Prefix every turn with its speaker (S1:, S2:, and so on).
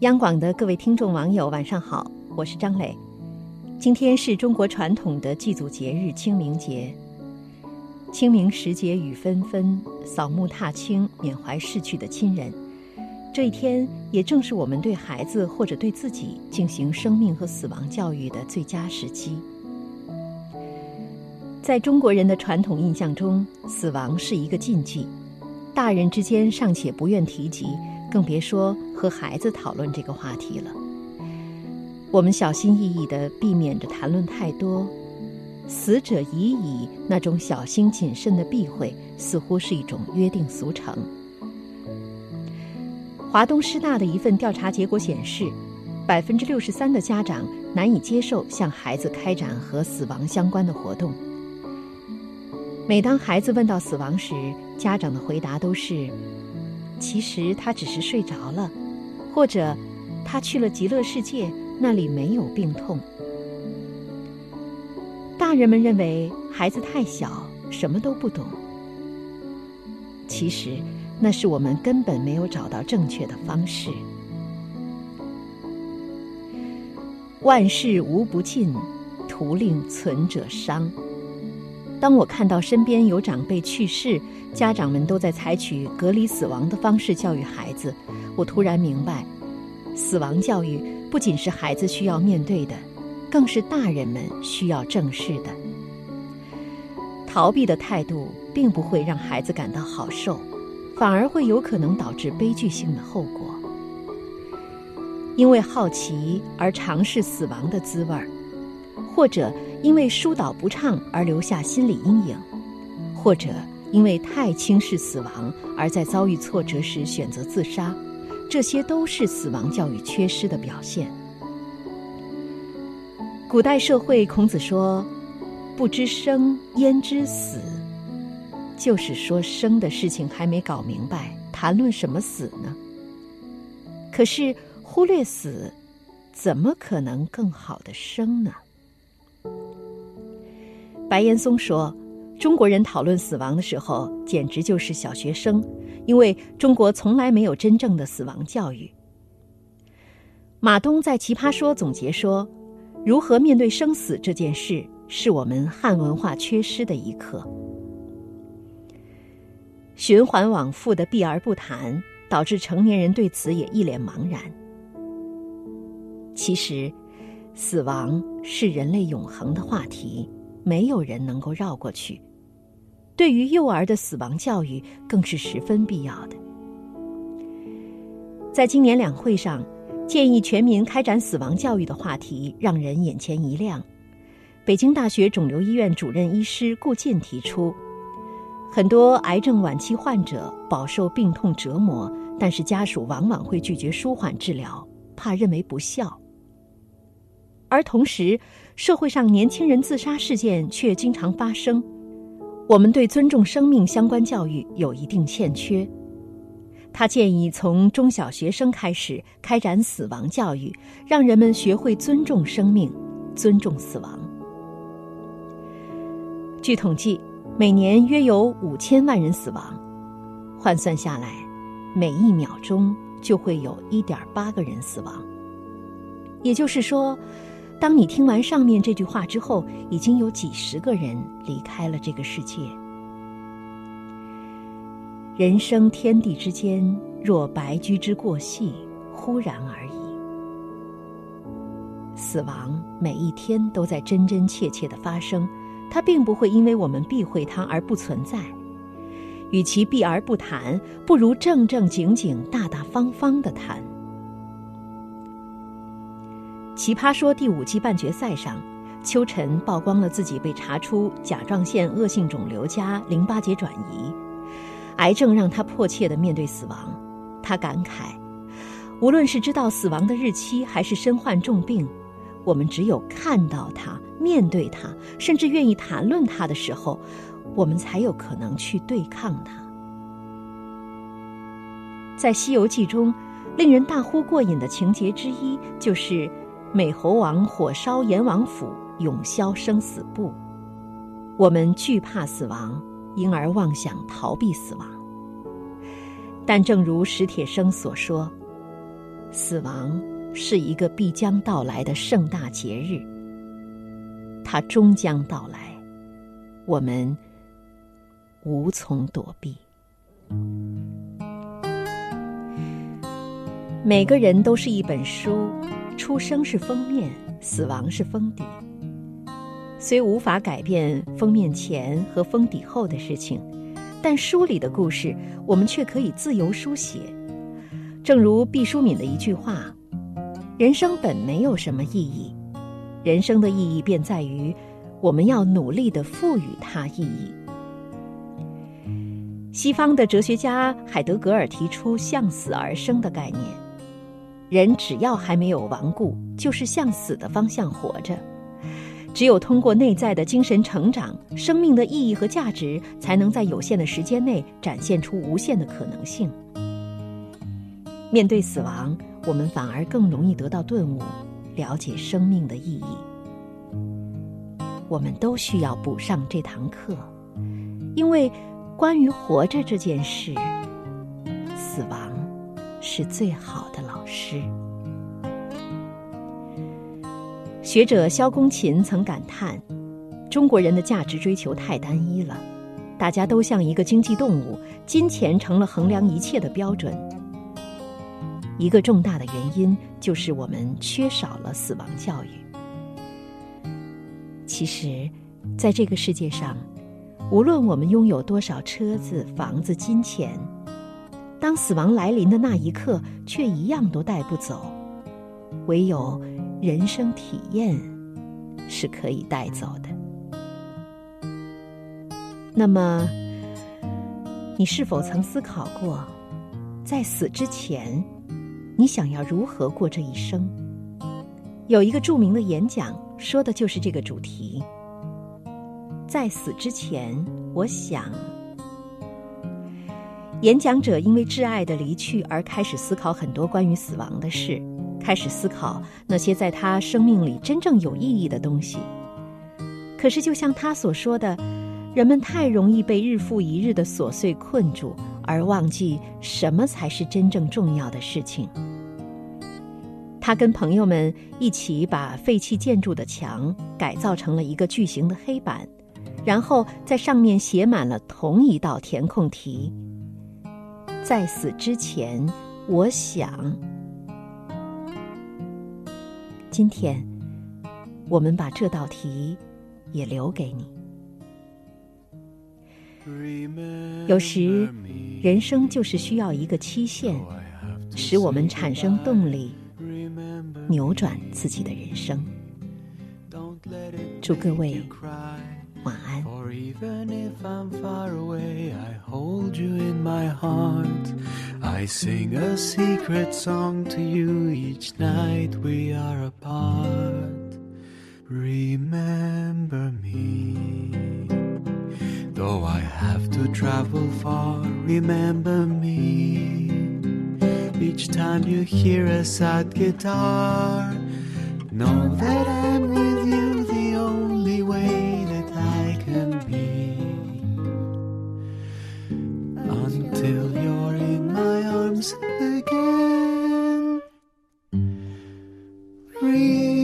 S1: 央广的各位听众网友，晚上好，我是张磊。今天是中国传统的祭祖节日清明节。清明时节雨纷纷，扫墓踏青，缅怀逝去的亲人。这一天也正是我们对孩子或者对自己进行生命和死亡教育的最佳时机。在中国人的传统印象中，死亡是一个禁忌，大人之间尚且不愿提及。更别说和孩子讨论这个话题了。我们小心翼翼地避免着谈论太多，死者已矣那种小心谨慎的避讳，似乎是一种约定俗成。华东师大的一份调查结果显示，百分之六十三的家长难以接受向孩子开展和死亡相关的活动。每当孩子问到死亡时，家长的回答都是。其实他只是睡着了，或者他去了极乐世界，那里没有病痛。大人们认为孩子太小，什么都不懂。其实那是我们根本没有找到正确的方式。万事无不尽，徒令存者伤。当我看到身边有长辈去世，家长们都在采取隔离死亡的方式教育孩子，我突然明白，死亡教育不仅是孩子需要面对的，更是大人们需要正视的。逃避的态度并不会让孩子感到好受，反而会有可能导致悲剧性的后果。因为好奇而尝试死亡的滋味儿，或者。因为疏导不畅而留下心理阴影，或者因为太轻视死亡而在遭遇挫折时选择自杀，这些都是死亡教育缺失的表现。古代社会，孔子说：“不知生焉知死？”就是说，生的事情还没搞明白，谈论什么死呢？可是忽略死，怎么可能更好的生呢？白岩松说：“中国人讨论死亡的时候，简直就是小学生，因为中国从来没有真正的死亡教育。”马东在《奇葩说》总结说：“如何面对生死这件事，是我们汉文化缺失的一课。循环往复的避而不谈，导致成年人对此也一脸茫然。其实，死亡是人类永恒的话题。”没有人能够绕过去。对于幼儿的死亡教育，更是十分必要的。在今年两会上，建议全民开展死亡教育的话题让人眼前一亮。北京大学肿瘤医院主任医师顾进提出，很多癌症晚期患者饱受病痛折磨，但是家属往往会拒绝舒缓治疗，怕认为不孝。而同时，社会上年轻人自杀事件却经常发生，我们对尊重生命相关教育有一定欠缺。他建议从中小学生开始开展死亡教育，让人们学会尊重生命，尊重死亡。据统计，每年约有五千万人死亡，换算下来，每一秒钟就会有一点八个人死亡。也就是说。当你听完上面这句话之后，已经有几十个人离开了这个世界。人生天地之间，若白驹之过隙，忽然而已。死亡每一天都在真真切切的发生，它并不会因为我们避讳它而不存在。与其避而不谈，不如正正经经、大大方方的谈。奇葩说第五季半决赛上，秋晨曝光了自己被查出甲状腺恶性肿瘤加淋巴结转移，癌症让他迫切的面对死亡。他感慨，无论是知道死亡的日期，还是身患重病，我们只有看到他、面对他，甚至愿意谈论他的时候，我们才有可能去对抗他。在《西游记》中，令人大呼过瘾的情节之一就是。美猴王火烧阎王府，永消生死簿。我们惧怕死亡，因而妄想逃避死亡。但正如史铁生所说：“死亡是一个必将到来的盛大节日，它终将到来，我们无从躲避。每个人都是一本书，出生是封面，死亡是封底。虽无法改变封面前和封底后的事情，但书里的故事，我们却可以自由书写。正如毕淑敏的一句话：“人生本没有什么意义，人生的意义便在于我们要努力的赋予它意义。”西方的哲学家海德格尔提出“向死而生”的概念。人只要还没有亡故，就是向死的方向活着。只有通过内在的精神成长，生命的意义和价值才能在有限的时间内展现出无限的可能性。面对死亡，我们反而更容易得到顿悟，了解生命的意义。我们都需要补上这堂课，因为关于活着这件事，死亡是最好的老师。学者萧公琴曾感叹：“中国人的价值追求太单一了，大家都像一个经济动物，金钱成了衡量一切的标准。一个重大的原因就是我们缺少了死亡教育。其实，在这个世界上，无论我们拥有多少车子、房子、金钱，当死亡来临的那一刻，却一样都带不走。唯有……”人生体验是可以带走的。那么，你是否曾思考过，在死之前，你想要如何过这一生？有一个著名的演讲，说的就是这个主题。在死之前，我想，演讲者因为挚爱的离去而开始思考很多关于死亡的事。开始思考那些在他生命里真正有意义的东西。可是，就像他所说的，人们太容易被日复一日的琐碎困住，而忘记什么才是真正重要的事情。他跟朋友们一起把废弃建筑的墙改造成了一个巨型的黑板，然后在上面写满了同一道填空题：在死之前，我想。今天，我们把这道题也留给你。有时，人生就是需要一个期限，使我们产生动力，扭转自己的人生。祝各位晚安。I sing a secret song to you each night we are apart. Remember me. Though I have to travel far, remember me. Each time you hear a sad guitar, know that I'm with you breathe.